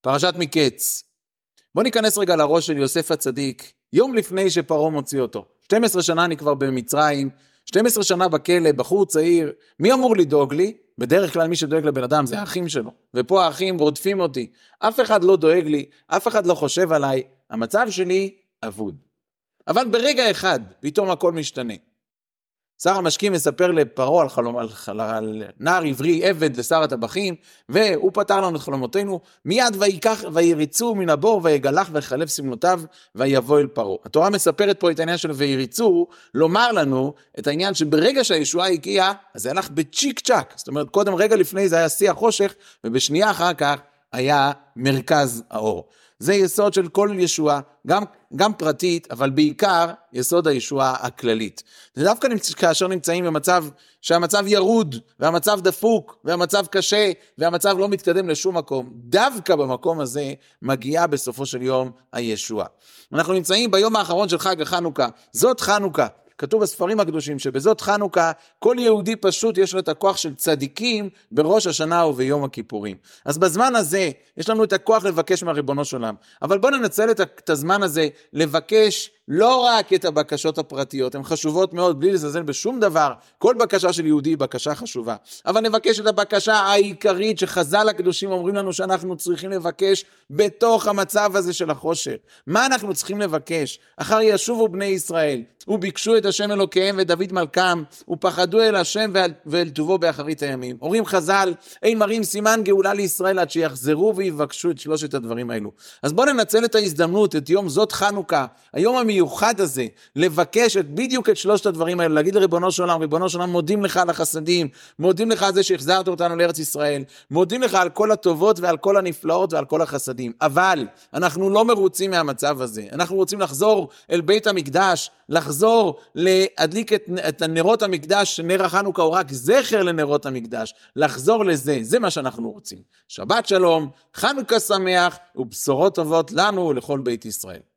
פרשת מקץ. בואו ניכנס רגע לראש של יוסף הצדיק, יום לפני שפרעה מוציא אותו. 12 שנה אני כבר במצרים, 12 שנה בכלא, בחור צעיר, מי אמור לדאוג לי? בדרך כלל מי שדואג לבן אדם זה האחים שלו, ופה האחים רודפים אותי, אף אחד לא דואג לי, אף אחד לא חושב עליי, המצב שלי אבוד. אבל ברגע אחד, פתאום הכל משתנה. שר המשקים מספר לפרעה על, חלום, על, על, על נער עברי עבד לשר הטבחים, והוא פתר לנו את חלומותינו, מיד ויקח ויריצו מן הבור ויגלח ויחלף סמלותיו ויבוא אל פרעה. התורה מספרת פה את העניין של ויריצו, לומר לנו את העניין שברגע שהישועה הגיעה, אז זה הלך בצ'יק צ'אק, זאת אומרת קודם רגע לפני זה היה שיא החושך, ובשנייה אחר כך היה מרכז האור. זה יסוד של כל ישועה, גם, גם פרטית, אבל בעיקר יסוד הישועה הכללית. זה דווקא נמצ... כאשר נמצאים במצב שהמצב ירוד, והמצב דפוק, והמצב קשה, והמצב לא מתקדם לשום מקום, דווקא במקום הזה מגיעה בסופו של יום הישועה. אנחנו נמצאים ביום האחרון של חג החנוכה, זאת חנוכה. כתוב בספרים הקדושים שבזאת חנוכה כל יהודי פשוט יש לו את הכוח של צדיקים בראש השנה וביום הכיפורים. אז בזמן הזה יש לנו את הכוח לבקש מהריבונו של עולם. אבל בואו ננצל את הזמן הזה לבקש לא רק את הבקשות הפרטיות, הן חשובות מאוד, בלי לזלזל בשום דבר. כל בקשה של יהודי היא בקשה חשובה. אבל נבקש את הבקשה העיקרית שחז"ל הקדושים אומרים לנו שאנחנו צריכים לבקש בתוך המצב הזה של החושך. מה אנחנו צריכים לבקש? אחר ישובו בני ישראל, וביקשו את השם אלוקיהם ואת דוד מלכם, ופחדו אל השם ואל, ואל טובו באחרית הימים. אומרים חז"ל, אין מראים סימן גאולה לישראל עד שיחזרו ויבקשו את שלושת הדברים האלו. אז בואו ננצל את ההזדמנות, את יום זאת חנוכה, היום המיוחד הזה, לבקש את, בדיוק את שלושת הדברים האלו, להגיד לריבונו של עולם, ריבונו של עולם, מודים לך על החסדים, מודים לך על זה שהחזרת אותנו לארץ ישראל, מודים לך על כל הטובות ועל כל הנפלאות ועל כל החסדים. אבל אנחנו לא מרוצים מהמצב הזה, אנחנו רוצים לחזור אל בית המקדש, לחזור להדליק את, את נרות המקדש, נר החנוכה הוא רק זכר לנרות המקדש, לחזור לזה, זה מה שאנחנו רוצים. שבת שלום, חנוכה שמח ובשורות טובות לנו ולכל בית ישראל.